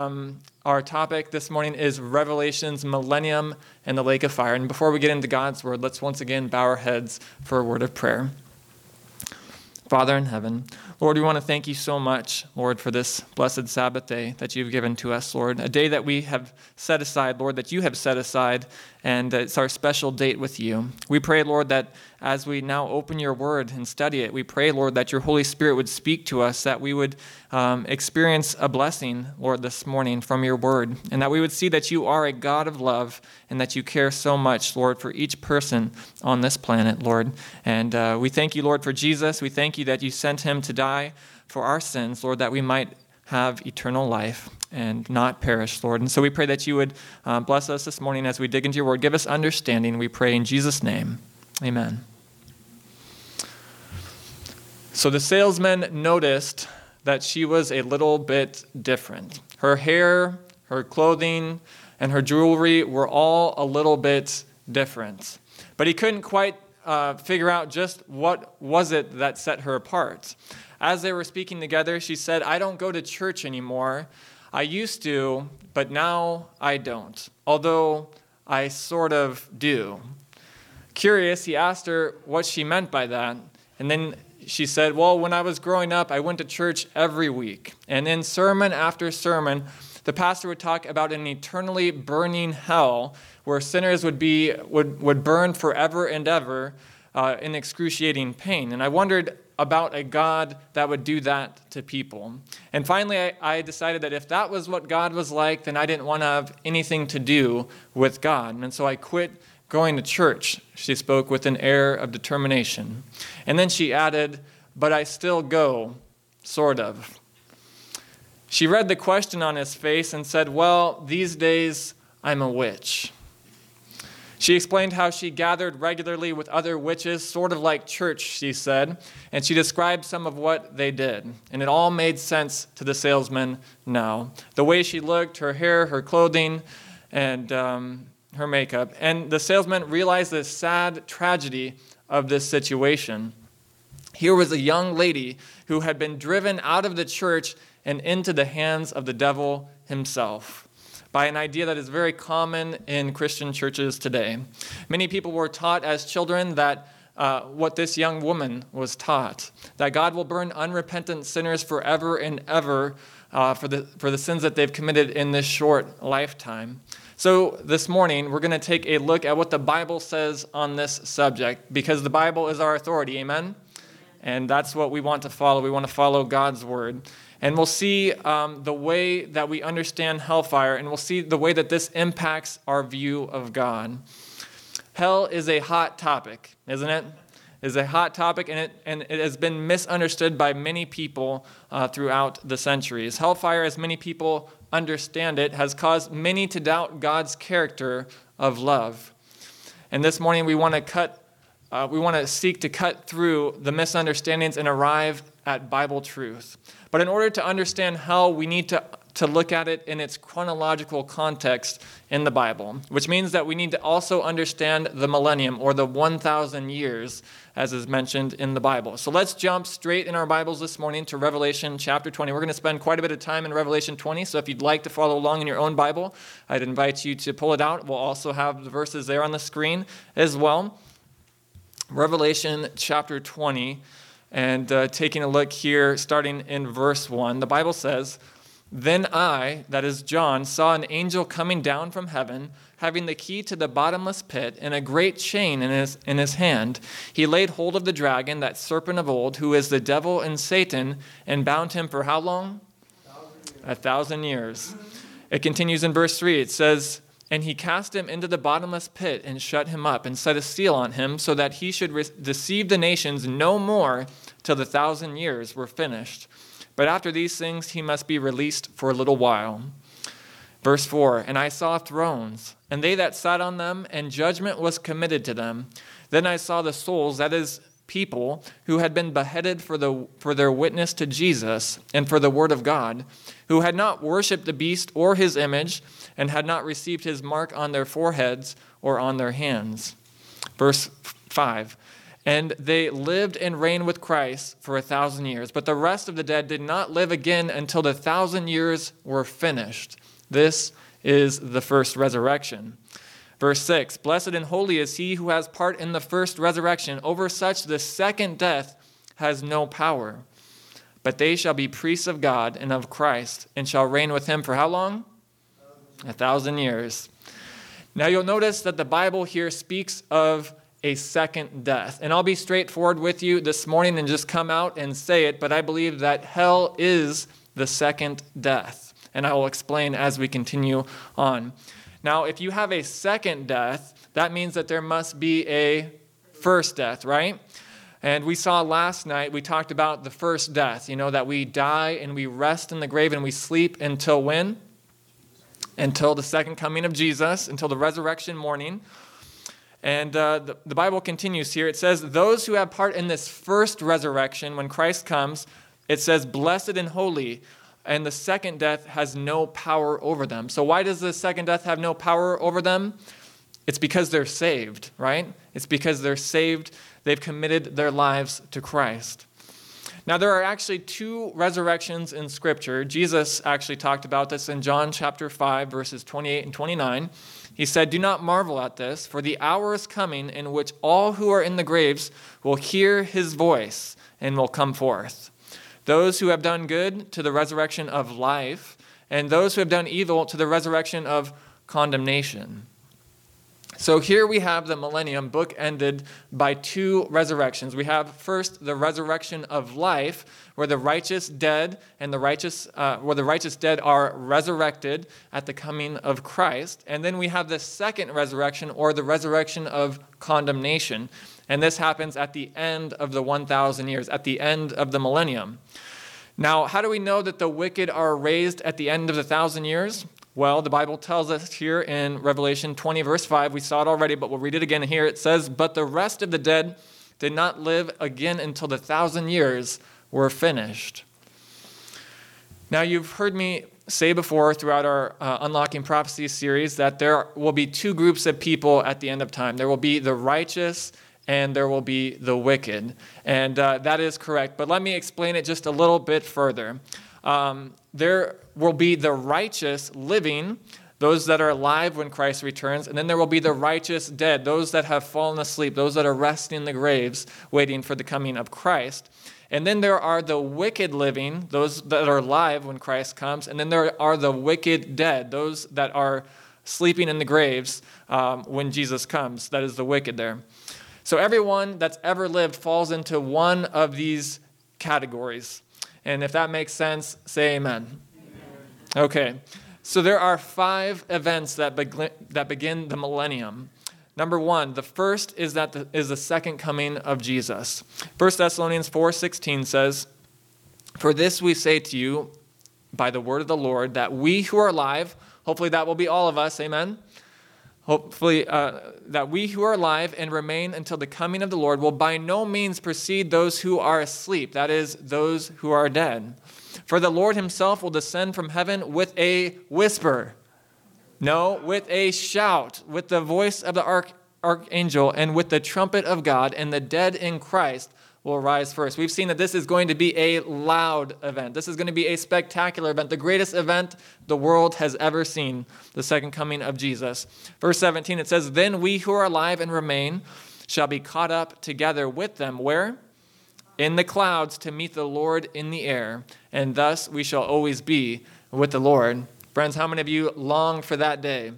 Um, our topic this morning is Revelation's Millennium and the Lake of Fire. And before we get into God's Word, let's once again bow our heads for a word of prayer. Father in heaven, Lord, we want to thank you so much, Lord, for this blessed Sabbath day that you've given to us, Lord. A day that we have set aside, Lord, that you have set aside, and it's our special date with you. We pray, Lord, that as we now open your word and study it, we pray, Lord, that your Holy Spirit would speak to us, that we would um, experience a blessing, Lord, this morning from your word, and that we would see that you are a God of love and that you care so much, Lord, for each person on this planet, Lord. And uh, we thank you, Lord, for Jesus. We thank you that you sent him to die for our sins, Lord, that we might have eternal life and not perish, Lord. And so we pray that you would uh, bless us this morning as we dig into your word. Give us understanding, we pray in Jesus' name. Amen. So the salesman noticed that she was a little bit different. Her hair, her clothing, and her jewelry were all a little bit different. But he couldn't quite uh, figure out just what was it that set her apart. As they were speaking together, she said, I don't go to church anymore. I used to, but now I don't, although I sort of do. Curious, he asked her what she meant by that. And then she said, Well, when I was growing up, I went to church every week. And in sermon after sermon, the pastor would talk about an eternally burning hell where sinners would, be, would, would burn forever and ever uh, in excruciating pain. And I wondered about a God that would do that to people. And finally, I, I, decided that if that was what God was like, then I didn't want to have anything to do with God. And so I quit going to church, she spoke with an air of determination. And then she added, But I still go, sort of. She read the question on his face and said, Well, these days I'm a witch. She explained how she gathered regularly with other witches, sort of like church, she said, and she described some of what they did. And it all made sense to the salesman now. The way she looked, her hair, her clothing, and um, her makeup. And the salesman realized the sad tragedy of this situation. Here was a young lady who had been driven out of the church and into the hands of the devil himself by an idea that is very common in Christian churches today. Many people were taught as children that uh, what this young woman was taught that God will burn unrepentant sinners forever and ever uh, for, the, for the sins that they've committed in this short lifetime. So, this morning, we're going to take a look at what the Bible says on this subject because the Bible is our authority. Amen? And that's what we want to follow. We want to follow God's word. And we'll see um, the way that we understand hellfire, and we'll see the way that this impacts our view of God. Hell is a hot topic, isn't it? Is a hot topic, and it, and it has been misunderstood by many people uh, throughout the centuries. Hellfire, as many people understand it, has caused many to doubt God's character of love. And this morning, we want to cut, uh, we want to seek to cut through the misunderstandings and arrive at Bible truth. But in order to understand hell, we need to, to look at it in its chronological context in the Bible, which means that we need to also understand the millennium or the 1,000 years as is mentioned in the Bible. So let's jump straight in our Bibles this morning to Revelation chapter 20. We're going to spend quite a bit of time in Revelation 20, so if you'd like to follow along in your own Bible, I'd invite you to pull it out. We'll also have the verses there on the screen as well. Revelation chapter 20. And uh, taking a look here, starting in verse 1, the Bible says, Then I, that is John, saw an angel coming down from heaven, having the key to the bottomless pit and a great chain in his, in his hand. He laid hold of the dragon, that serpent of old, who is the devil and Satan, and bound him for how long? A thousand years. It continues in verse 3. It says, and he cast him into the bottomless pit and shut him up and set a seal on him so that he should re- deceive the nations no more till the thousand years were finished. But after these things he must be released for a little while. Verse 4 And I saw thrones, and they that sat on them, and judgment was committed to them. Then I saw the souls, that is, people, who had been beheaded for, the, for their witness to Jesus and for the word of God, who had not worshipped the beast or his image and had not received his mark on their foreheads or on their hands. Verse 5 And they lived and reigned with Christ for a thousand years. But the rest of the dead did not live again until the thousand years were finished. This is the first resurrection. Verse 6 Blessed and holy is he who has part in the first resurrection. Over such the second death has no power. But they shall be priests of God and of Christ, and shall reign with him for how long? A thousand years. Now you'll notice that the Bible here speaks of a second death. And I'll be straightforward with you this morning and just come out and say it, but I believe that hell is the second death. And I will explain as we continue on. Now, if you have a second death, that means that there must be a first death, right? And we saw last night, we talked about the first death, you know, that we die and we rest in the grave and we sleep until when? Until the second coming of Jesus, until the resurrection morning. And uh, the, the Bible continues here. It says, Those who have part in this first resurrection, when Christ comes, it says, Blessed and holy, and the second death has no power over them. So, why does the second death have no power over them? It's because they're saved, right? It's because they're saved They've committed their lives to Christ. Now, there are actually two resurrections in Scripture. Jesus actually talked about this in John chapter 5, verses 28 and 29. He said, Do not marvel at this, for the hour is coming in which all who are in the graves will hear his voice and will come forth. Those who have done good to the resurrection of life, and those who have done evil to the resurrection of condemnation. So here we have the millennium book ended by two resurrections. We have first the resurrection of life, where the righteous dead and the righteous, uh, where the righteous dead are resurrected at the coming of Christ, and then we have the second resurrection, or the resurrection of condemnation, and this happens at the end of the 1,000 years, at the end of the millennium. Now, how do we know that the wicked are raised at the end of the thousand years? Well, the Bible tells us here in Revelation 20, verse 5, we saw it already, but we'll read it again here. It says, But the rest of the dead did not live again until the thousand years were finished. Now, you've heard me say before throughout our uh, Unlocking Prophecy series that there will be two groups of people at the end of time there will be the righteous and there will be the wicked. And uh, that is correct. But let me explain it just a little bit further. Um, there will be the righteous living, those that are alive when Christ returns, and then there will be the righteous dead, those that have fallen asleep, those that are resting in the graves, waiting for the coming of Christ. And then there are the wicked living, those that are alive when Christ comes, and then there are the wicked dead, those that are sleeping in the graves um, when Jesus comes. That is the wicked there. So everyone that's ever lived falls into one of these categories. And if that makes sense, say amen. amen. Okay. So there are five events that, begin, that begin the millennium. Number one, the first is that the, is the second coming of Jesus. 1 Thessalonians 4:16 says, "For this we say to you by the word of the Lord, that we who are alive, hopefully that will be all of us, amen, hopefully, uh, that we who are alive and remain until the coming of the Lord will by no means precede those who are asleep, that is, those who are dead. For the Lord himself will descend from heaven with a whisper. No, with a shout, with the voice of the arch- archangel, and with the trumpet of God, and the dead in Christ will rise first. We've seen that this is going to be a loud event. This is going to be a spectacular event, the greatest event the world has ever seen, the second coming of Jesus. Verse 17, it says, Then we who are alive and remain shall be caught up together with them. Where? In the clouds to meet the Lord in the air, and thus we shall always be with the Lord. Friends, how many of you long for that day?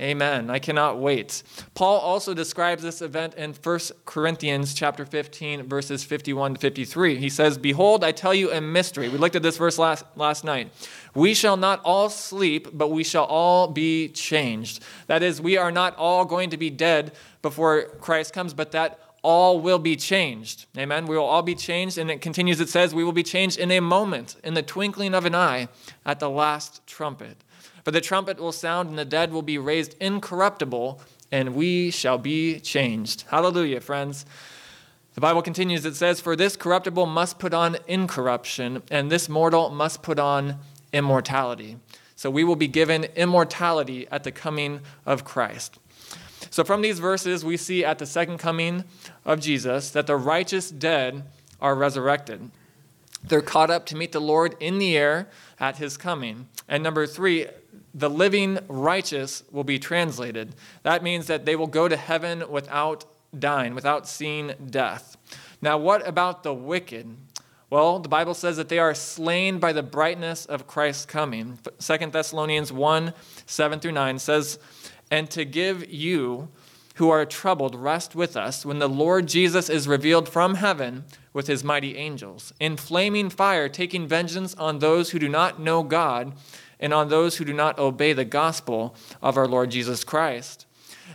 Amen. I cannot wait. Paul also describes this event in 1 Corinthians chapter 15 verses 51 to 53. He says, "Behold, I tell you a mystery." We looked at this verse last last night. We shall not all sleep, but we shall all be changed. That is, we are not all going to be dead before Christ comes, but that all will be changed. Amen. We will all be changed. And it continues, it says, we will be changed in a moment, in the twinkling of an eye, at the last trumpet. For the trumpet will sound, and the dead will be raised incorruptible, and we shall be changed. Hallelujah, friends. The Bible continues, it says, For this corruptible must put on incorruption, and this mortal must put on immortality. So we will be given immortality at the coming of Christ. So, from these verses, we see at the second coming of Jesus that the righteous dead are resurrected. They're caught up to meet the Lord in the air at his coming. And number three, the living righteous will be translated. That means that they will go to heaven without dying, without seeing death. Now, what about the wicked? Well, the Bible says that they are slain by the brightness of Christ's coming. 2 Thessalonians 1 7 through 9 says, And to give you who are troubled rest with us when the Lord Jesus is revealed from heaven with his mighty angels, in flaming fire, taking vengeance on those who do not know God and on those who do not obey the gospel of our Lord Jesus Christ.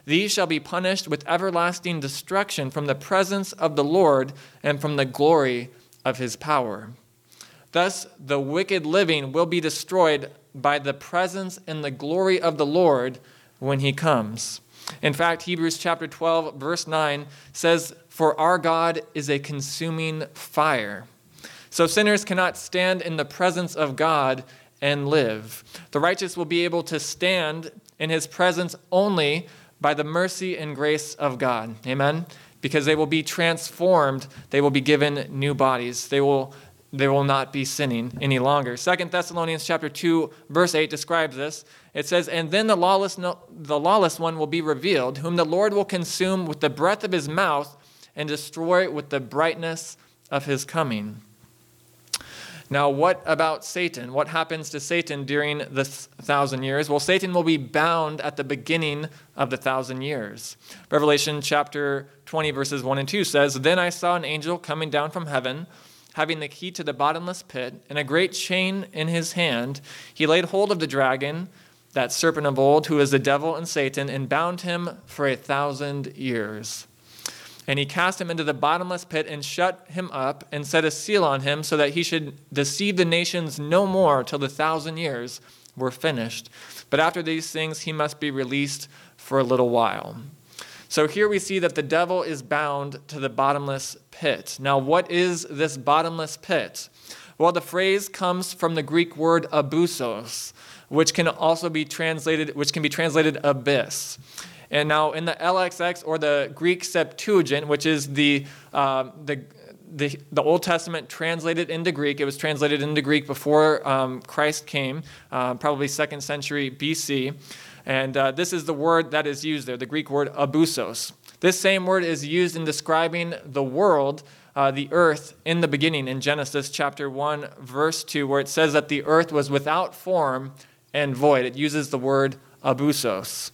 These shall be punished with everlasting destruction from the presence of the Lord and from the glory of his power. Thus, the wicked living will be destroyed by the presence and the glory of the Lord when he comes. In fact, Hebrews chapter 12, verse 9 says, For our God is a consuming fire. So sinners cannot stand in the presence of God and live. The righteous will be able to stand in his presence only by the mercy and grace of God. Amen? Because they will be transformed, they will be given new bodies. They will they will not be sinning any longer. Second Thessalonians chapter 2 verse 8 describes this. It says, "And then the lawless the lawless one will be revealed, whom the Lord will consume with the breath of his mouth and destroy with the brightness of his coming." Now, what about Satan? What happens to Satan during the thousand years? Well, Satan will be bound at the beginning of the thousand years. Revelation chapter 20, verses 1 and 2 says, Then I saw an angel coming down from heaven, having the key to the bottomless pit, and a great chain in his hand. He laid hold of the dragon, that serpent of old, who is the devil and Satan, and bound him for a thousand years. And he cast him into the bottomless pit and shut him up and set a seal on him so that he should deceive the nations no more till the thousand years were finished. But after these things, he must be released for a little while. So here we see that the devil is bound to the bottomless pit. Now, what is this bottomless pit? Well, the phrase comes from the Greek word abyssos, which can also be translated, which can be translated abyss. And now in the LXX or the Greek Septuagint, which is the, uh, the, the, the, Old Testament translated into Greek, it was translated into Greek before um, Christ came, uh, probably second century BC. And uh, this is the word that is used there, the Greek word abyssos. This same word is used in describing the world, uh, the earth, in the beginning in Genesis chapter 1, verse 2, where it says that the earth was without form and void. It uses the word abyssos.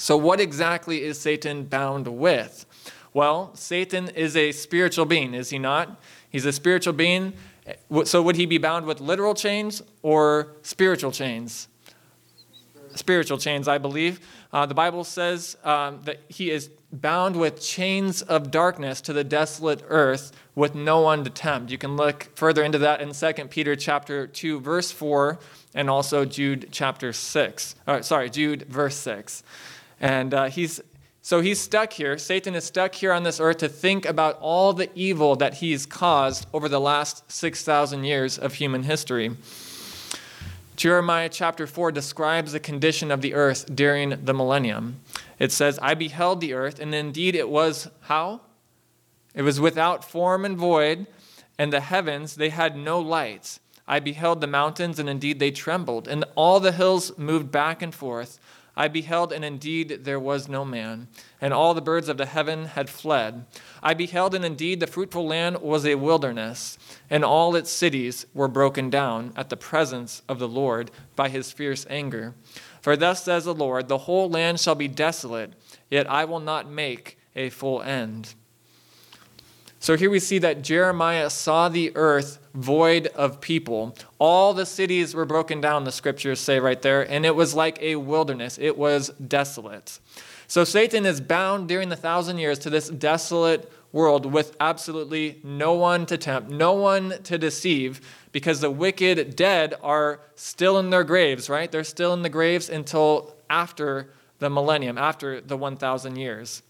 So, what exactly is Satan bound with? Well, Satan is a spiritual being, is he not? He's a spiritual being. So, would he be bound with literal chains or spiritual chains? Spiritual chains, I believe. Uh, the Bible says um, that he is bound with chains of darkness to the desolate earth with no one to tempt. You can look further into that in 2 Peter chapter 2, verse 4, and also Jude chapter 6. Uh, sorry, Jude verse 6. And uh, he's so he's stuck here. Satan is stuck here on this earth to think about all the evil that he's caused over the last 6,000 years of human history. Jeremiah chapter 4 describes the condition of the earth during the millennium. It says, I beheld the earth, and indeed it was how? It was without form and void, and the heavens, they had no lights. I beheld the mountains, and indeed they trembled, and all the hills moved back and forth. I beheld, and indeed there was no man, and all the birds of the heaven had fled. I beheld, and indeed the fruitful land was a wilderness, and all its cities were broken down at the presence of the Lord by his fierce anger. For thus says the Lord The whole land shall be desolate, yet I will not make a full end. So here we see that Jeremiah saw the earth void of people. All the cities were broken down, the scriptures say right there, and it was like a wilderness. It was desolate. So Satan is bound during the thousand years to this desolate world with absolutely no one to tempt, no one to deceive, because the wicked dead are still in their graves, right? They're still in the graves until after the millennium, after the 1,000 years.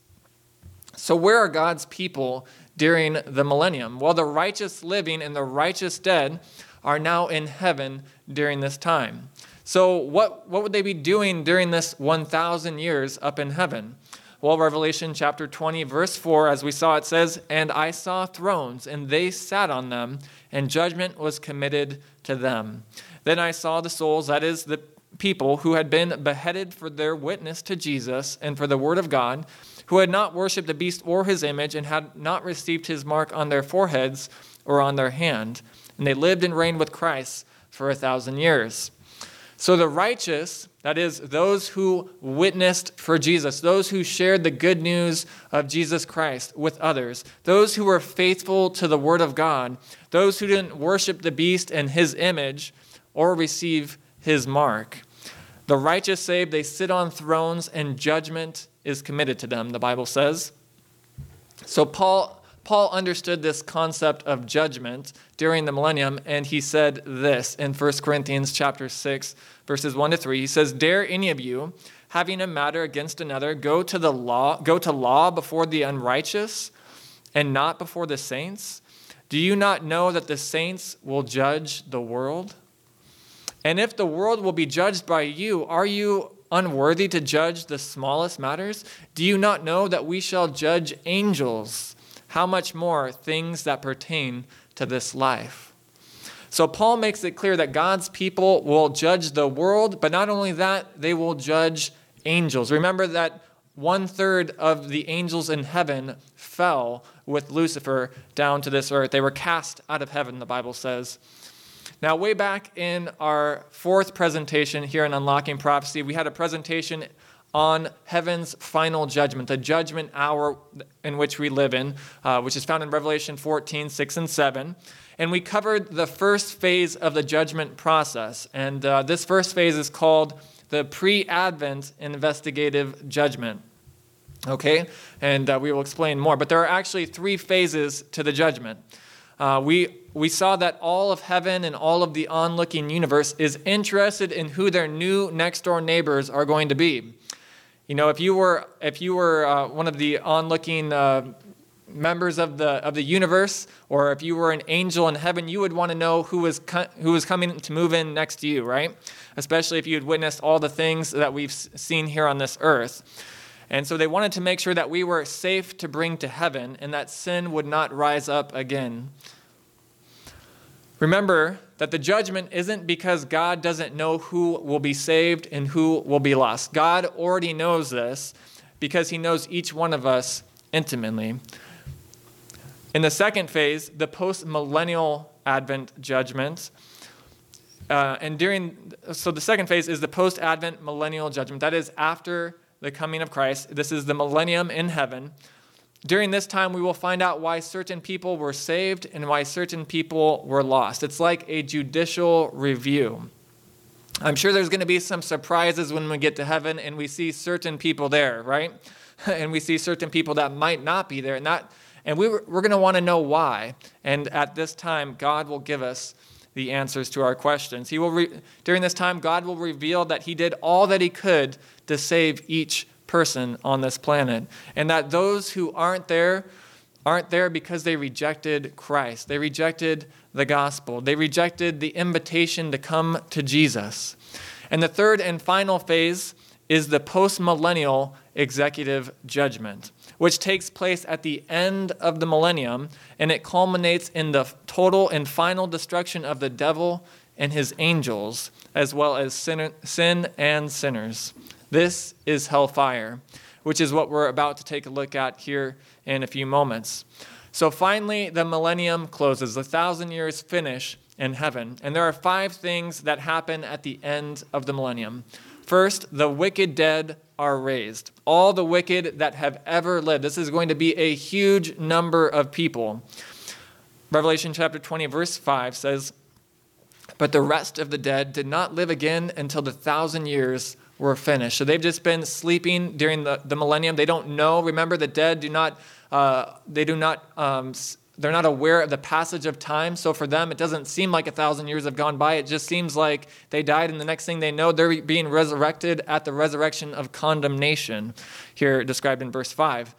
So, where are God's people during the millennium? Well, the righteous living and the righteous dead are now in heaven during this time. So, what, what would they be doing during this 1,000 years up in heaven? Well, Revelation chapter 20, verse 4, as we saw, it says, And I saw thrones, and they sat on them, and judgment was committed to them. Then I saw the souls, that is, the people who had been beheaded for their witness to Jesus and for the word of God, who had not worshipped the beast or his image, and had not received his mark on their foreheads or on their hand. And they lived and reigned with Christ for a thousand years. So the righteous, that is, those who witnessed for Jesus, those who shared the good news of Jesus Christ with others, those who were faithful to the Word of God, those who didn't worship the beast and his image or receive his mark. The righteous saved, they sit on thrones and judgment is committed to them, the Bible says. So Paul Paul understood this concept of judgment during the millennium, and he said this in 1 Corinthians chapter 6, verses 1 to 3. He says, Dare any of you, having a matter against another, go to the law, go to law before the unrighteous and not before the saints? Do you not know that the saints will judge the world? And if the world will be judged by you, are you unworthy to judge the smallest matters? Do you not know that we shall judge angels? how much more things that pertain to this life. So, Paul makes it clear that God's people will judge the world, but not only that, they will judge angels. Remember that one third of the angels in heaven fell with Lucifer down to this earth. They were cast out of heaven, the Bible says. Now, way back in our fourth presentation here in Unlocking Prophecy, we had a presentation on heaven's final judgment, the judgment hour in which we live in, uh, which is found in Revelation 14, 6 and 7. And we covered the first phase of the judgment process. And uh, this first phase is called the pre Advent investigative judgment. Okay? And uh, we will explain more. But there are actually three phases to the judgment. Uh, we, we saw that all of heaven and all of the onlooking universe is interested in who their new next door neighbors are going to be. You know, if you were if you were uh, one of the onlooking uh, members of the of the universe, or if you were an angel in heaven, you would want to know who was co- who was coming to move in next to you, right? Especially if you had witnessed all the things that we've seen here on this earth. And so they wanted to make sure that we were safe to bring to heaven and that sin would not rise up again. Remember that the judgment isn't because God doesn't know who will be saved and who will be lost. God already knows this because he knows each one of us intimately. In the second phase, the post millennial Advent judgment, uh, and during, so the second phase is the post Advent millennial judgment. That is after the coming of Christ. This is the millennium in heaven. During this time, we will find out why certain people were saved and why certain people were lost. It's like a judicial review. I'm sure there's going to be some surprises when we get to heaven and we see certain people there, right? and we see certain people that might not be there. And, that, and we, we're going to want to know why. And at this time, God will give us the answers to our questions. He will re- during this time, God will reveal that He did all that He could to save each person on this planet. And that those who aren't there aren't there because they rejected Christ. They rejected the gospel. They rejected the invitation to come to Jesus. And the third and final phase is the postmillennial executive judgment, which takes place at the end of the millennium and it culminates in the total and final destruction of the devil and his angels, as well as sin, sin and sinners. This is hellfire, which is what we're about to take a look at here in a few moments. So finally, the millennium closes, the thousand years finish in heaven. And there are five things that happen at the end of the millennium. First, the wicked dead are raised. All the wicked that have ever lived. This is going to be a huge number of people. Revelation chapter 20, verse 5 says, But the rest of the dead did not live again until the thousand years were finished. So they've just been sleeping during the, the millennium. They don't know. Remember, the dead do not, uh, they do not, um, they're not aware of the passage of time. So for them, it doesn't seem like a thousand years have gone by. It just seems like they died, and the next thing they know, they're being resurrected at the resurrection of condemnation, here described in verse 5.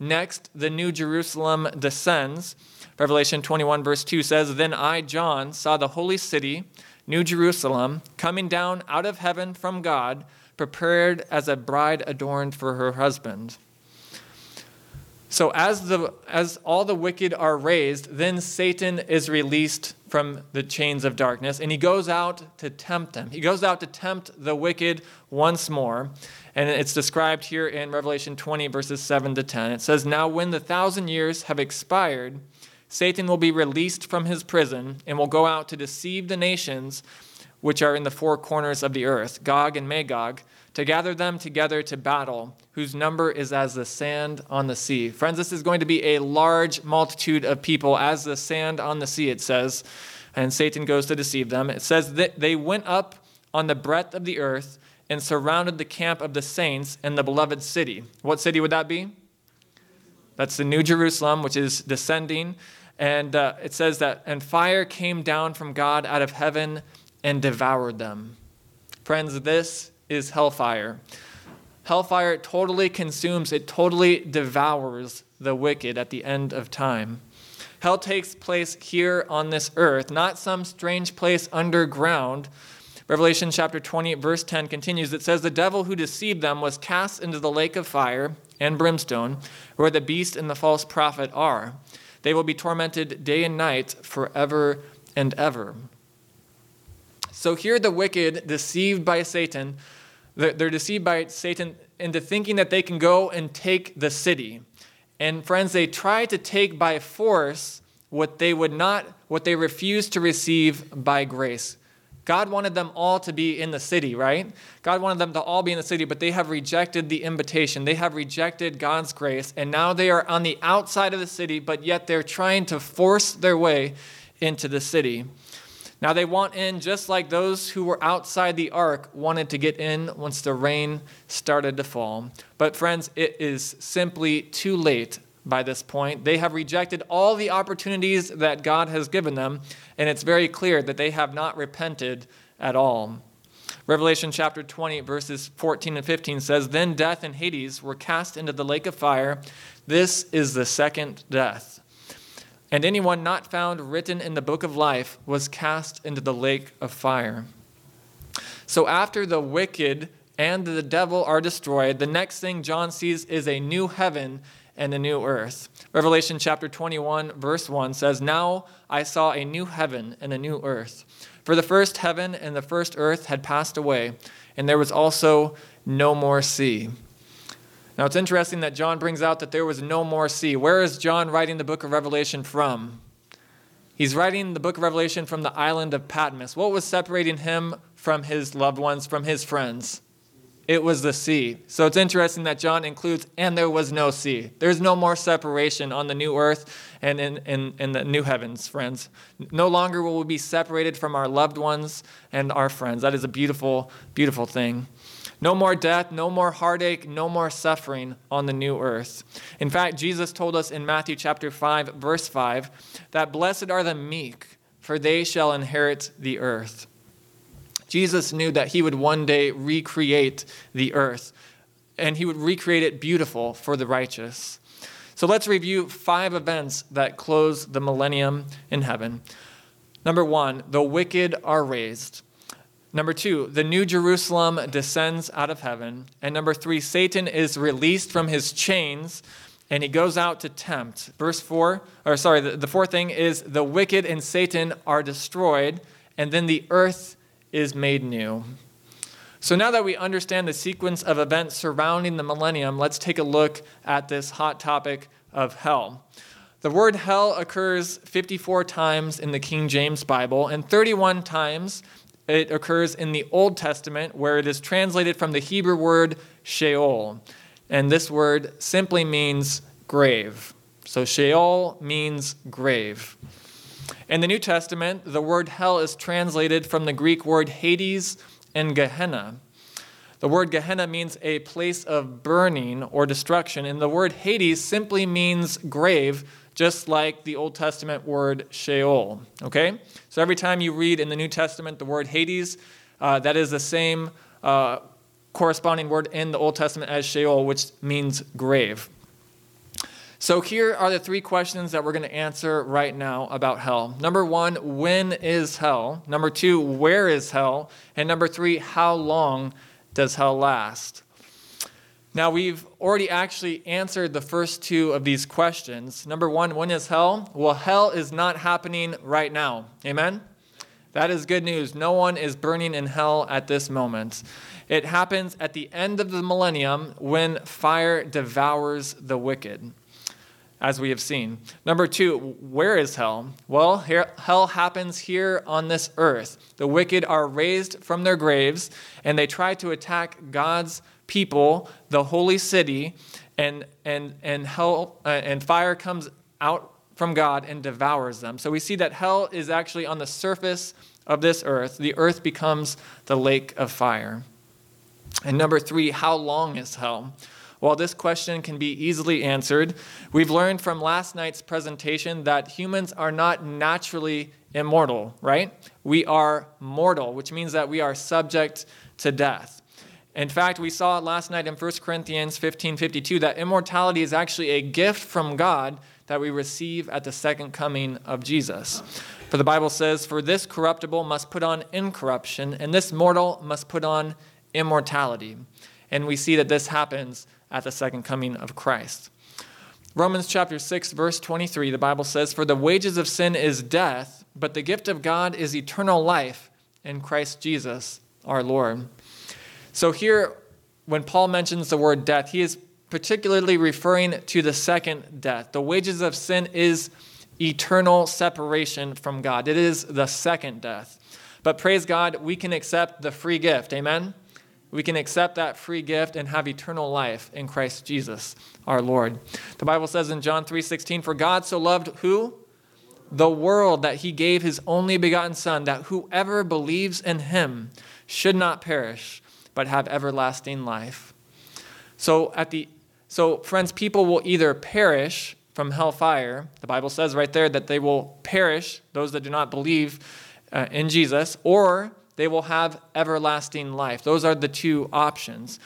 Next, the New Jerusalem descends. Revelation 21, verse 2 says, Then I, John, saw the holy city New Jerusalem, coming down out of heaven from God, prepared as a bride adorned for her husband. So as the as all the wicked are raised, then Satan is released from the chains of darkness and he goes out to tempt them. He goes out to tempt the wicked once more. And it's described here in Revelation 20 verses 7 to 10. It says, "Now when the 1000 years have expired, Satan will be released from his prison and will go out to deceive the nations which are in the four corners of the earth, Gog and Magog." to gather them together to battle, whose number is as the sand on the sea. Friends, this is going to be a large multitude of people, as the sand on the sea, it says. And Satan goes to deceive them. It says that they went up on the breadth of the earth and surrounded the camp of the saints and the beloved city. What city would that be? That's the New Jerusalem, which is descending. And uh, it says that, and fire came down from God out of heaven and devoured them. Friends, this is hellfire. Hellfire totally consumes, it totally devours the wicked at the end of time. Hell takes place here on this earth, not some strange place underground. Revelation chapter 20, verse 10 continues. It says, The devil who deceived them was cast into the lake of fire and brimstone, where the beast and the false prophet are. They will be tormented day and night forever and ever. So here the wicked, deceived by Satan, they're deceived by Satan into thinking that they can go and take the city. And friends, they try to take by force what they would not, what they refused to receive by grace. God wanted them all to be in the city, right? God wanted them to all be in the city, but they have rejected the invitation. They have rejected God's grace, and now they are on the outside of the city, but yet they're trying to force their way into the city. Now they want in just like those who were outside the ark wanted to get in once the rain started to fall. But, friends, it is simply too late by this point. They have rejected all the opportunities that God has given them, and it's very clear that they have not repented at all. Revelation chapter 20, verses 14 and 15 says Then death and Hades were cast into the lake of fire. This is the second death. And anyone not found written in the book of life was cast into the lake of fire. So after the wicked and the devil are destroyed, the next thing John sees is a new heaven and a new earth. Revelation chapter 21, verse 1 says, Now I saw a new heaven and a new earth. For the first heaven and the first earth had passed away, and there was also no more sea. Now it's interesting that John brings out that there was no more sea. Where is John writing the book of Revelation from? He's writing the book of Revelation from the island of Patmos. What was separating him from his loved ones, from his friends? It was the sea. So it's interesting that John includes, and there was no sea. There's no more separation on the new earth and in, in, in the new heavens, friends. No longer will we be separated from our loved ones and our friends. That is a beautiful, beautiful thing. No more death, no more heartache, no more suffering on the new earth. In fact, Jesus told us in Matthew chapter 5, verse 5, that blessed are the meek, for they shall inherit the earth. Jesus knew that he would one day recreate the earth, and he would recreate it beautiful for the righteous. So let's review five events that close the millennium in heaven. Number one, the wicked are raised. Number two, the New Jerusalem descends out of heaven. And number three, Satan is released from his chains and he goes out to tempt. Verse four, or sorry, the, the fourth thing is the wicked and Satan are destroyed, and then the earth is made new. So now that we understand the sequence of events surrounding the millennium, let's take a look at this hot topic of hell. The word hell occurs 54 times in the King James Bible and 31 times it occurs in the Old Testament where it is translated from the Hebrew word Sheol. And this word simply means grave. So Sheol means grave. In the New Testament, the word hell is translated from the Greek word Hades and Gehenna. The word Gehenna means a place of burning or destruction, and the word Hades simply means grave, just like the Old Testament word Sheol. Okay? So every time you read in the New Testament the word Hades, uh, that is the same uh, corresponding word in the Old Testament as Sheol, which means grave. So here are the three questions that we're going to answer right now about hell. Number one, when is hell? Number two, where is hell? And number three, how long does hell last? Now, we've already actually answered the first two of these questions. Number one, when is hell? Well, hell is not happening right now. Amen? That is good news. No one is burning in hell at this moment. It happens at the end of the millennium when fire devours the wicked as we have seen. Number two, where is hell? Well, hell happens here on this earth. The wicked are raised from their graves and they try to attack God's people, the holy city, and, and, and, hell, uh, and fire comes out from God and devours them. So we see that hell is actually on the surface of this earth. The earth becomes the lake of fire. And number three, how long is hell? While this question can be easily answered, we've learned from last night's presentation that humans are not naturally immortal, right? We are mortal, which means that we are subject to death. In fact, we saw last night in 1 Corinthians 15:52 that immortality is actually a gift from God that we receive at the second coming of Jesus. For the Bible says, "For this corruptible must put on incorruption, and this mortal must put on immortality." And we see that this happens at the second coming of Christ. Romans chapter 6 verse 23 the Bible says for the wages of sin is death but the gift of God is eternal life in Christ Jesus our Lord. So here when Paul mentions the word death he is particularly referring to the second death. The wages of sin is eternal separation from God. It is the second death. But praise God, we can accept the free gift. Amen we can accept that free gift and have eternal life in Christ Jesus, our Lord. The Bible says in John 3:16, "For God so loved who? The world that he gave his only begotten son that whoever believes in him should not perish but have everlasting life." So at the so friends, people will either perish from hellfire. The Bible says right there that they will perish, those that do not believe uh, in Jesus, or they will have everlasting life. Those are the two options.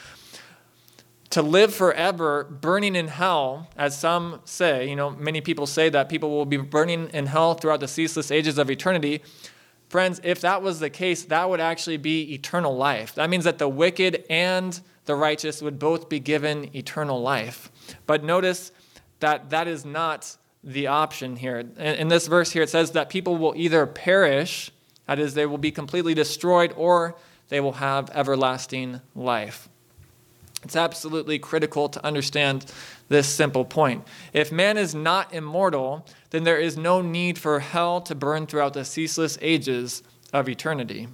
To live forever burning in hell, as some say, you know, many people say that people will be burning in hell throughout the ceaseless ages of eternity. Friends, if that was the case, that would actually be eternal life. That means that the wicked and the righteous would both be given eternal life. But notice that that is not the option here. In, this verse here, it says that people will either perish that is, they will be completely destroyed or they will have everlasting life. It's absolutely critical to understand this simple point. If man is not immortal, then there is no need for hell to burn throughout the ceaseless ages of eternity.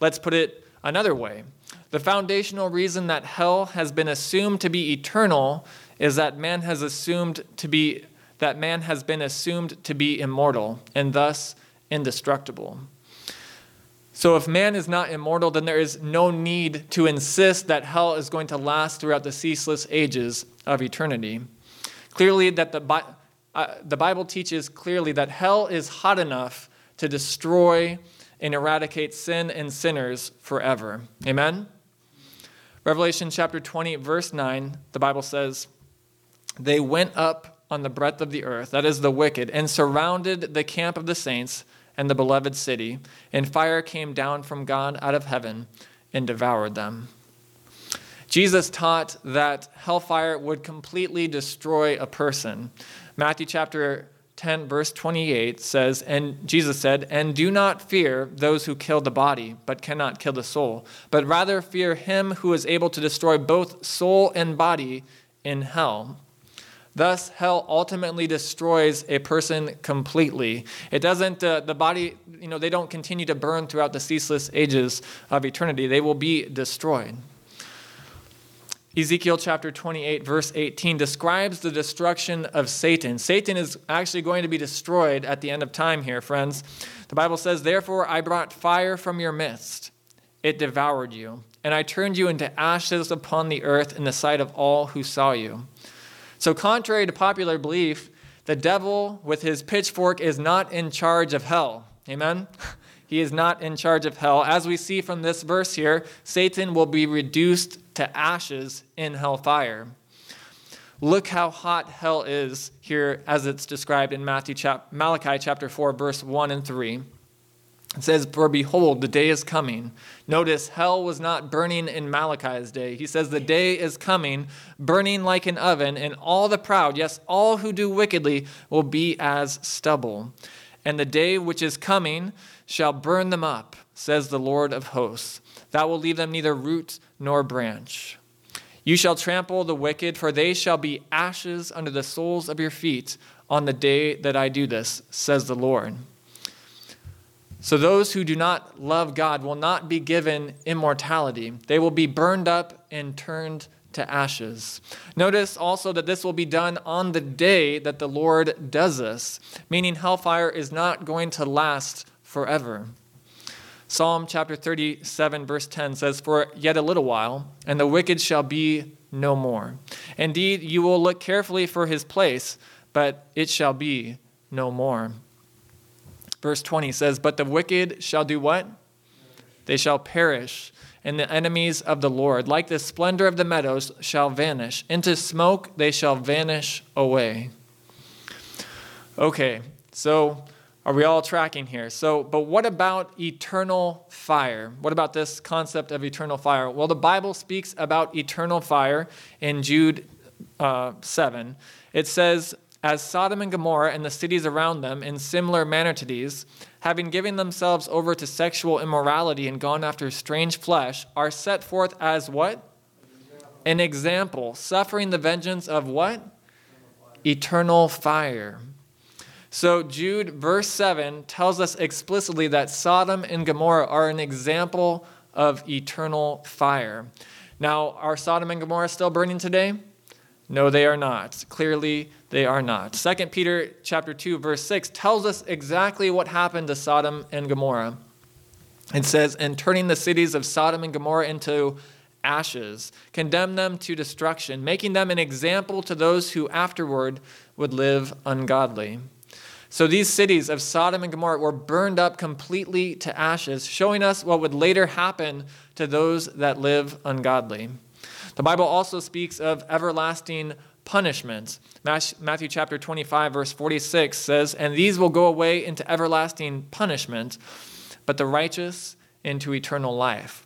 Let's put it another way. The foundational reason that hell has been assumed to be eternal is that man has assumed to be that man has been assumed to be immortal and thus indestructible. So, if man is not immortal, then there is no need to insist that hell is going to last throughout the ceaseless ages of eternity. Clearly, that the, Bi- uh, the Bible teaches clearly that hell is hot enough to destroy and eradicate sin and sinners forever. Amen? Revelation chapter 20, verse 9, the Bible says, They went up on the breadth of the earth, that is the wicked, and surrounded the camp of the saints and the beloved city, and fire came down from God out of heaven and devoured them. Jesus taught that hellfire would completely destroy a person. Matthew chapter 10, verse 28 says, And Jesus said, And do not fear those who kill the body, but cannot kill the soul, but rather fear him who is able to destroy both soul and body in hell. Thus, hell ultimately destroys a person completely. It doesn't, uh, the body, you know, they don't continue to burn throughout the ceaseless ages of eternity. They will be destroyed. Ezekiel chapter 28, verse 18, describes the destruction of Satan. Satan is actually going to be destroyed at the end of time here, friends. The Bible says, Therefore I brought fire from your midst, it devoured you, and I turned you into ashes upon the earth in the sight of all who saw you. So, contrary to popular belief, the devil with his pitchfork is not in charge of hell. Amen? He is not in charge of hell. As we see from this verse here, Satan will be reduced to ashes in hellfire. Look how hot hell is here as it's described in Matthew chap- Malachi chapter 4 verse 1 and 3. It says, For behold, the day is coming. Notice, hell was not burning in Malachi's day. He says, The day is coming, burning like an oven, and all the proud, yes, all who do wickedly, will be as stubble. And the day which is coming shall burn them up, says the Lord of hosts. That will leave them neither root nor branch. You shall trample the wicked, for they shall be ashes under the soles of your feet on the day that I do this, says the Lord. So those who do not love God will not be given immortality. They will be burned up and turned to ashes. Notice also that this will be done on the day that the Lord does this, meaning hellfire is not going to last forever. Psalm chapter 37, verse 10 says, For yet a little while, and the wicked shall be no more. Indeed, you will look carefully for his place, but it shall be no more. Verse 20 says, But the wicked shall do what? They shall perish, and the enemies of the Lord, like the splendor of the meadows, shall vanish. Into smoke they shall vanish away. Okay, so are we all tracking here? So, but what about eternal fire? What about this concept of eternal fire? Well, the Bible speaks about eternal fire in Jude uh, 7. It says, as Sodom and Gomorrah and the cities around them, in similar manner to these, having given themselves over to sexual immorality and gone after strange flesh, are set forth as what? An example, suffering the vengeance of what? Eternal fire. So, Jude, verse 7, tells us explicitly that Sodom and Gomorrah are an example of eternal fire. Now, are Sodom and Gomorrah still burning today? No, they are not. Clearly, they are not. 2 Peter chapter 2 verse 6 tells us exactly what happened to Sodom and Gomorrah. It says, "And turning the cities of Sodom and Gomorrah into ashes, condemn them to destruction, making them an example to those who afterward would live ungodly." So these cities of Sodom and Gomorrah were burned up completely to ashes, showing us what would later happen to those that live ungodly. The Bible also speaks of everlasting punishment. Matthew chapter 25, verse 46 says, And these will go away into everlasting punishment, but the righteous into eternal life.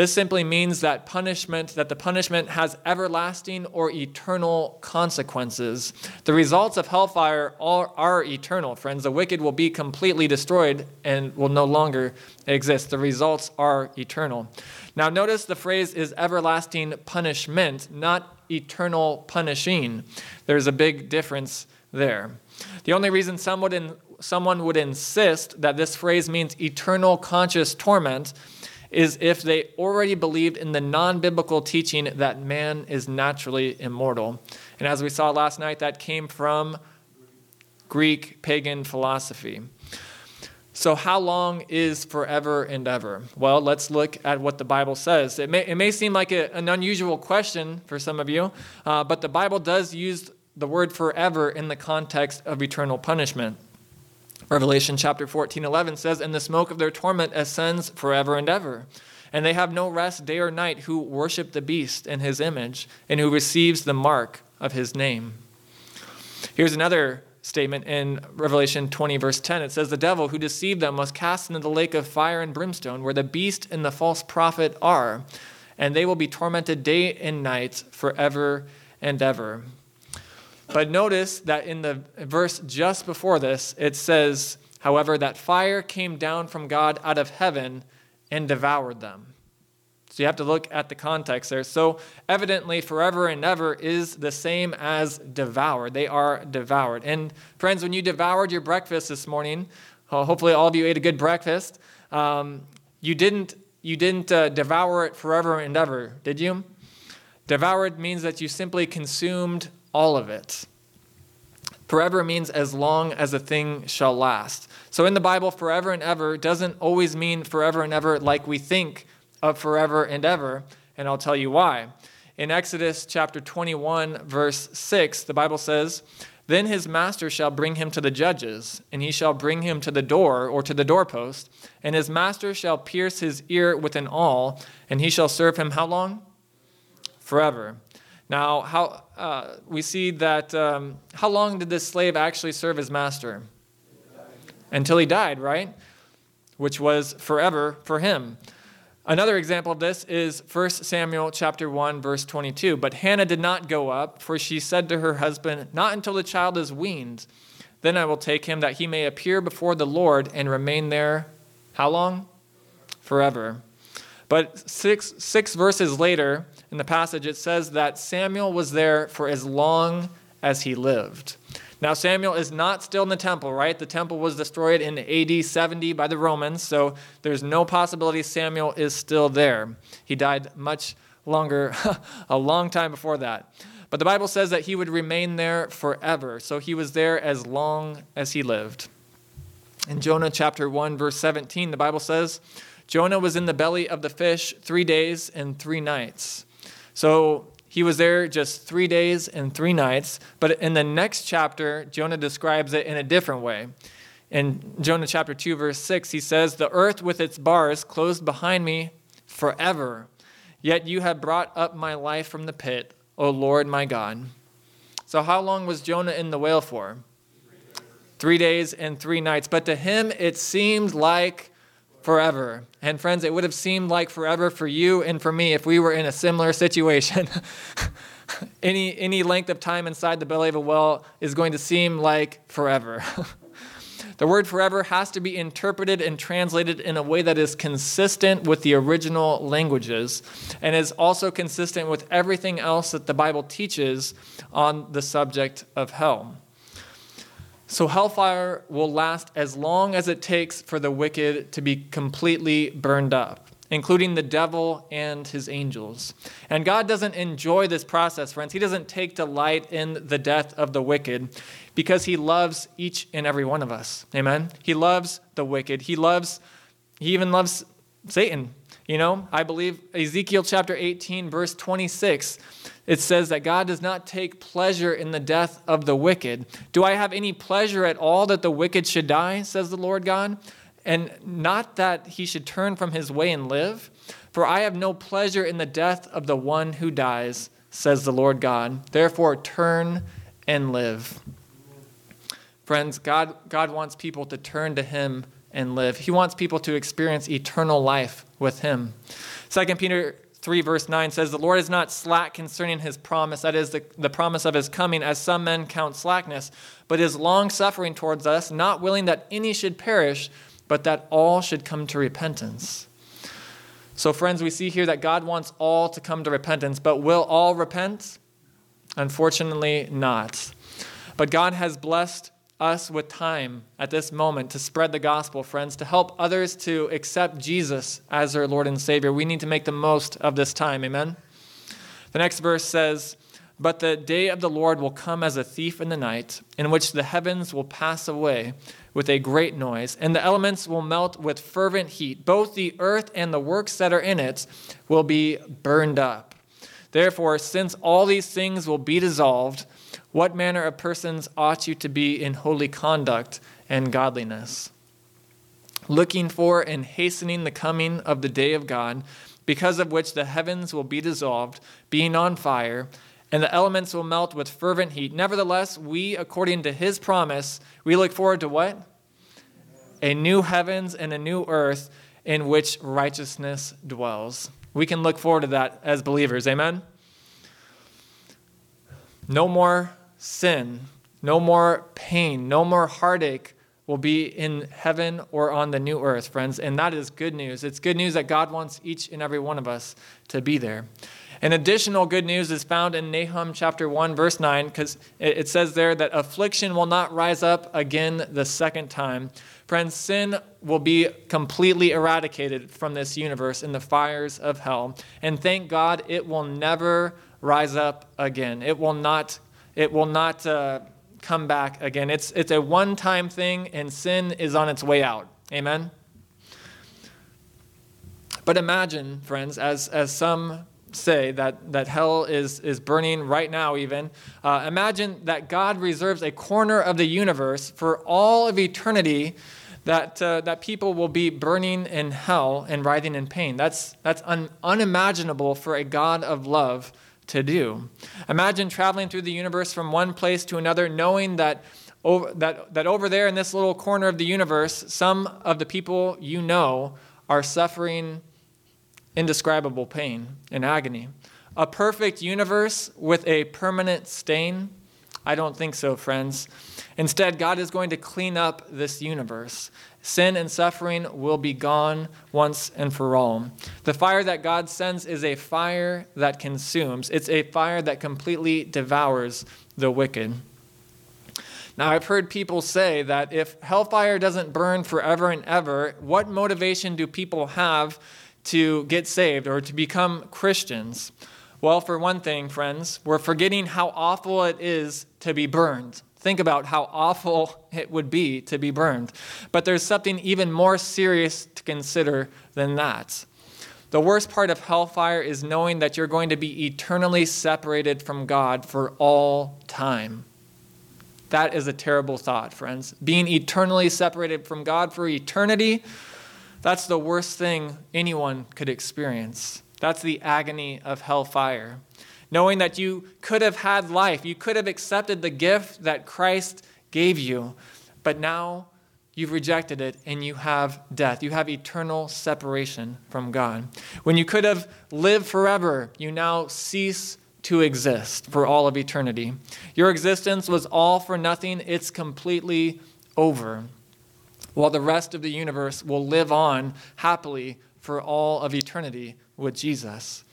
This simply means that punishment, that the punishment has everlasting or eternal consequences. The results of hellfire are, are, eternal, friends. The wicked will be completely destroyed and will no longer exist. The results are eternal. Now, notice the phrase is everlasting punishment, not eternal punishing. There's a big difference there. The only reason some would in, someone would insist that this phrase means eternal conscious torment is if they already believed in the non biblical teaching that man is naturally immortal. And as we saw last night, that came from Greek pagan philosophy. So, how long is forever and ever? Well, let's look at what the Bible says. It may, it may seem like a, an unusual question for some of you, uh, but the Bible does use the word forever in the context of eternal punishment. Revelation chapter 14, 11 says, And the smoke of their torment ascends forever and ever. And they have no rest day or night who worship the beast in his image and who receives the mark of his name. Here's another statement in Revelation 20, verse 10. It says, The devil who deceived them was cast into the lake of fire and brimstone, where the beast and the false prophet are, and they will be tormented day and night forever and ever. But notice that in the verse just before this, it says, however, that fire came down from God out of heaven and devoured them. So you have to look at the context there. So evidently, forever and ever is the same as devoured. They are devoured. And friends, when you devoured your breakfast this morning, hopefully all of you ate a good breakfast. Um, you didn't you didn't uh, devour it forever and ever, did you? Devoured means that you simply consumed all of it. Forever means as long as a thing shall last. So in the Bible, forever and ever doesn't always mean forever and ever like we think of forever and ever, and I'll tell you why. In Exodus chapter 21, verse 6, the Bible says, Then his master shall bring him to the judges, and he shall bring him to the door or to the doorpost, and his master shall pierce his ear with an awl, and he shall serve him how long? Forever. Now, how, uh, we see that um, how long did this slave actually serve his master? Until he died, right? Which was forever for him. Another example of this is 1 Samuel chapter 1 verse 22. But Hannah did not go up, for she said to her husband, "Not until the child is weaned, then I will take him that he may appear before the Lord and remain there how long? Forever." But 6 6 verses later, in the passage, it says that Samuel was there for as long as he lived. Now, Samuel is not still in the temple, right? The temple was destroyed in AD 70 by the Romans, so there's no possibility Samuel is still there. He died much longer, a long time before that. But the Bible says that he would remain there forever, so he was there as long as he lived. In Jonah chapter 1, verse 17, the Bible says, Jonah was in the belly of the fish three days and three nights. So he was there just three days and three nights. But in the next chapter, Jonah describes it in a different way. In Jonah chapter 2, verse 6, he says, The earth with its bars closed behind me forever. Yet you have brought up my life from the pit, O Lord my God. So, how long was Jonah in the whale for? Three days and three nights. But to him, it seemed like forever. And friends, it would have seemed like forever for you and for me if we were in a similar situation. any, any length of time inside the belly of a well is going to seem like forever. the word forever has to be interpreted and translated in a way that is consistent with the original languages and is also consistent with everything else that the Bible teaches on the subject of hell. So hellfire will last as long as it takes for the wicked to be completely burned up, including the devil and his angels. And God doesn't enjoy this process, friends. He doesn't take delight in the death of the wicked because he loves each and every one of us. Amen. He loves the wicked. He loves he even loves Satan. You know, I believe Ezekiel chapter 18 verse 26 it says that God does not take pleasure in the death of the wicked. Do I have any pleasure at all that the wicked should die, says the Lord God? And not that he should turn from his way and live? For I have no pleasure in the death of the one who dies, says the Lord God. Therefore, turn and live. Friends, God, God wants people to turn to him and live. He wants people to experience eternal life with him. 2 Peter 3, verse 9 says, The Lord is not slack concerning his promise, that is, the, the promise of his coming, as some men count slackness, but is long suffering towards us, not willing that any should perish, but that all should come to repentance. So, friends, we see here that God wants all to come to repentance, but will all repent? Unfortunately, not. But God has blessed us with time at this moment to spread the gospel, friends, to help others to accept Jesus as their Lord and Savior. We need to make the most of this time. Amen? The next verse says, But the day of the Lord will come as a thief in the night, in which the heavens will pass away with a great noise, and the elements will melt with fervent heat. Both the earth and the works that are in it will be burned up. Therefore, since all these things will be dissolved, what manner of persons ought you to be in holy conduct and godliness? Looking for and hastening the coming of the day of God, because of which the heavens will be dissolved, being on fire, and the elements will melt with fervent heat. Nevertheless, we, according to his promise, we look forward to what? A new heavens and a new earth in which righteousness dwells. We can look forward to that as believers. Amen? No more sin, no more pain, no more heartache will be in heaven or on the new earth, friends. And that is good news. It's good news that God wants each and every one of us to be there. An additional good news is found in Nahum chapter 1, verse 9, because it says there that affliction will not rise up again the second time. Friends, sin will be completely eradicated from this universe in the fires of hell. And thank God it will never rise up again. It will not it will not uh, come back again. It's, it's a one time thing, and sin is on its way out. Amen? But imagine, friends, as, as some say that, that hell is, is burning right now, even, uh, imagine that God reserves a corner of the universe for all of eternity that, uh, that people will be burning in hell and writhing in pain. That's, that's un, unimaginable for a God of love to do. Imagine traveling through the universe from one place to another, knowing that over, that, that over there in this little corner of the universe, some of the people you know are suffering indescribable pain and agony. A perfect universe with a permanent stain? I don't think so, friends. Instead, God is going to clean up this universe. Sin and suffering will be gone once and for all. The fire that God sends is a fire that consumes, it's a fire that completely devours the wicked. Now, I've heard people say that if hellfire doesn't burn forever and ever, what motivation do people have to get saved or to become Christians? Well, for one thing, friends, we're forgetting how awful it is to be burned. Think about how awful it would be to be burned. But there's something even more serious to consider than that. The worst part of hellfire is knowing that you're going to be eternally separated from God for all time. That is a terrible thought, friends. Being eternally separated from God for eternity, that's the worst thing anyone could experience. That's the agony of hellfire knowing that you could have had life, you could have accepted the gift that Christ gave you, but now you've rejected it and you have death. You have eternal separation from God. When you could have lived forever, you now cease to exist for all of eternity. Your existence was all for nothing, it's completely over. While the rest of the universe will live on happily for all of eternity with Jesus.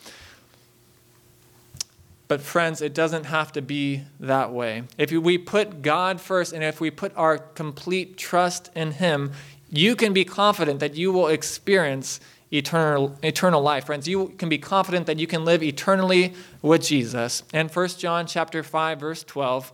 But, friends, it doesn't have to be that way. If we put God first and if we put our complete trust in Him, you can be confident that you will experience eternal, eternal life. Friends, you can be confident that you can live eternally with Jesus. And 1 John chapter 5, verse 12,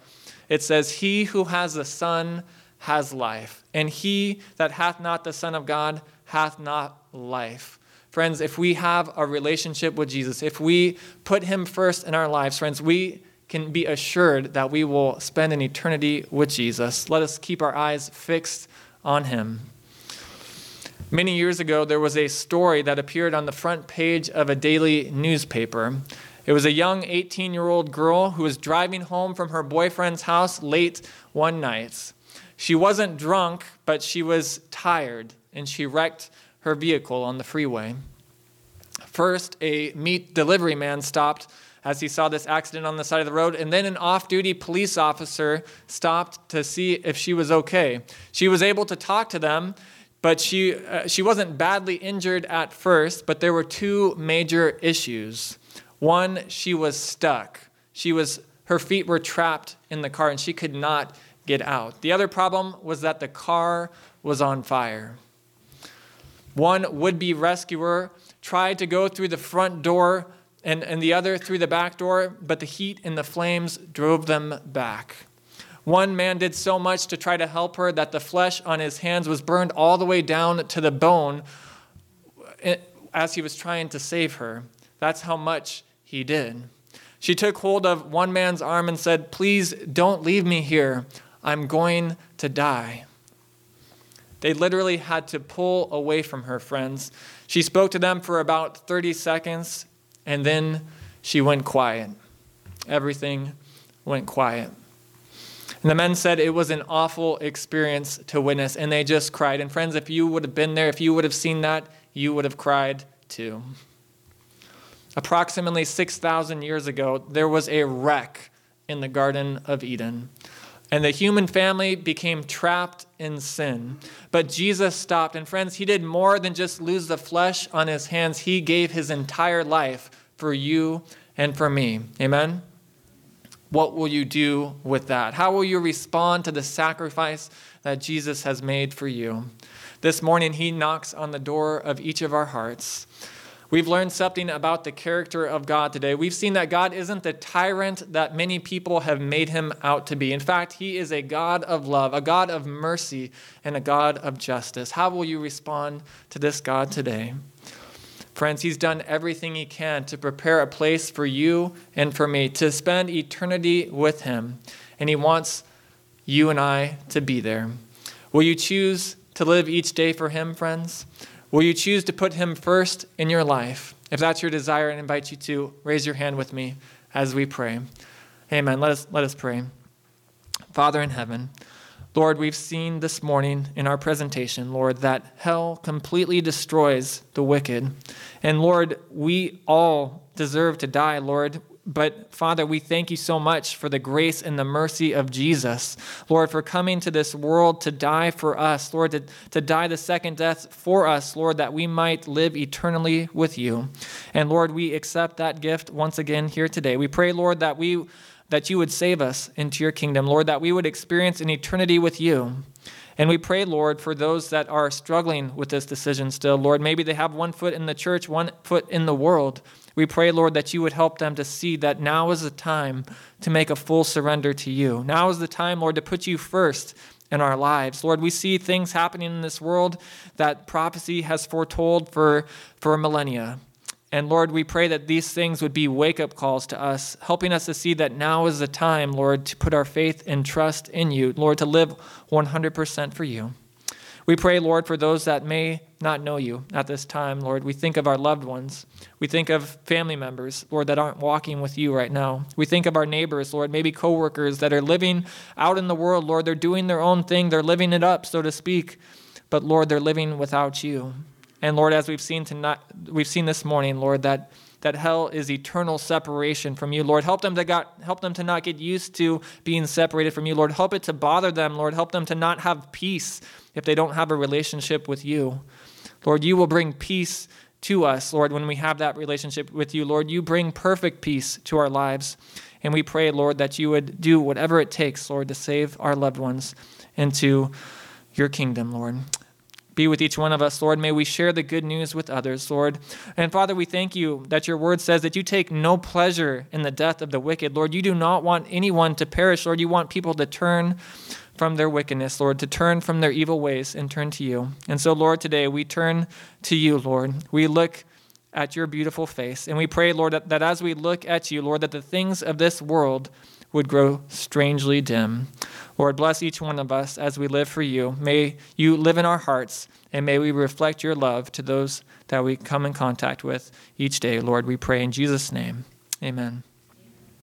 it says, He who has the Son has life, and he that hath not the Son of God hath not life. Friends, if we have a relationship with Jesus, if we put him first in our lives, friends, we can be assured that we will spend an eternity with Jesus. Let us keep our eyes fixed on him. Many years ago, there was a story that appeared on the front page of a daily newspaper. It was a young 18 year old girl who was driving home from her boyfriend's house late one night. She wasn't drunk, but she was tired, and she wrecked her vehicle on the freeway. First, a meat delivery man stopped as he saw this accident on the side of the road, and then an off duty police officer stopped to see if she was okay. She was able to talk to them, but she, uh, she wasn't badly injured at first, but there were two major issues. One, she was stuck. She was, her feet were trapped in the car and she could not get out. The other problem was that the car was on fire. One would be rescuer tried to go through the front door and, and the other through the back door, but the heat and the flames drove them back. One man did so much to try to help her that the flesh on his hands was burned all the way down to the bone eh, as he was trying to save her. That's how much he did. She took hold of one man's arm and said, Please don't leave me here. I'm going to die. They literally had to pull away from her, friends. She spoke to them for about 30 seconds, and then she went quiet. Everything went quiet. And the men said it was an awful experience to witness, and they just cried. And friends, if you would have been there, if you would have seen that, you would have cried too. Approximately 6,000 years ago, there was a wreck in the Garden of Eden. And the human family became trapped in sin. But Jesus stopped. And friends, he did more than just lose the flesh on his hands, he gave his entire life for you and for me. Amen? What will you do with that? How will you respond to the sacrifice that Jesus has made for you? This morning, he knocks on the door of each of our hearts. We've learned something about the character of God today. We've seen that God isn't the tyrant that many people have made him out to be. In fact, he is a God of love, a God of mercy, and a God of justice. How will you respond to this God today? Friends, he's done everything he can to prepare a place for you and for me to spend eternity with him. And he wants you and I to be there. Will you choose to live each day for him, friends? Will you choose to put him first in your life If that's your desire, I invite you to raise your hand with me as we pray. Amen. Let us, let us pray. Father in heaven, Lord, we've seen this morning in our presentation, Lord, that hell completely destroys the wicked. And Lord, we all deserve to die, Lord. But Father, we thank you so much for the grace and the mercy of Jesus. Lord, for coming to this world to die for us. Lord, to, to die the second death for us, Lord, that we might live eternally with you. And Lord, we accept that gift once again here today. We pray, Lord, that we that you would save us into your kingdom, Lord, that we would experience an eternity with you. And we pray, Lord, for those that are struggling with this decision still. Lord, maybe they have one foot in the church, one foot in the world. We pray, Lord, that you would help them to see that now is the time to make a full surrender to you. Now is the time, Lord, to put you first in our lives. Lord, we see things happening in this world that prophecy has foretold for, for millennia. And Lord, we pray that these things would be wake up calls to us, helping us to see that now is the time, Lord, to put our faith and trust in you, Lord, to live 100% for you. We pray, Lord, for those that may not know you at this time, Lord. We think of our loved ones. We think of family members, Lord, that aren't walking with you right now. We think of our neighbors, Lord, maybe coworkers that are living out in the world, Lord. They're doing their own thing, they're living it up, so to speak. But Lord, they're living without you. And Lord, as we've seen tonight, we've seen this morning, Lord, that that hell is eternal separation from you. Lord, help them to got, help them to not get used to being separated from you. Lord, help it to bother them. Lord, help them to not have peace if they don't have a relationship with you. Lord, you will bring peace to us, Lord, when we have that relationship with you. Lord, you bring perfect peace to our lives. And we pray, Lord, that you would do whatever it takes, Lord, to save our loved ones into your kingdom, Lord. Be with each one of us, Lord. May we share the good news with others, Lord. And Father, we thank you that your word says that you take no pleasure in the death of the wicked. Lord, you do not want anyone to perish. Lord, you want people to turn from their wickedness, Lord, to turn from their evil ways and turn to you. And so, Lord, today we turn to you, Lord. We look at your beautiful face. And we pray, Lord, that, that as we look at you, Lord, that the things of this world would grow strangely dim. Lord, bless each one of us as we live for you. May you live in our hearts, and may we reflect your love to those that we come in contact with each day. Lord, we pray in Jesus' name. Amen.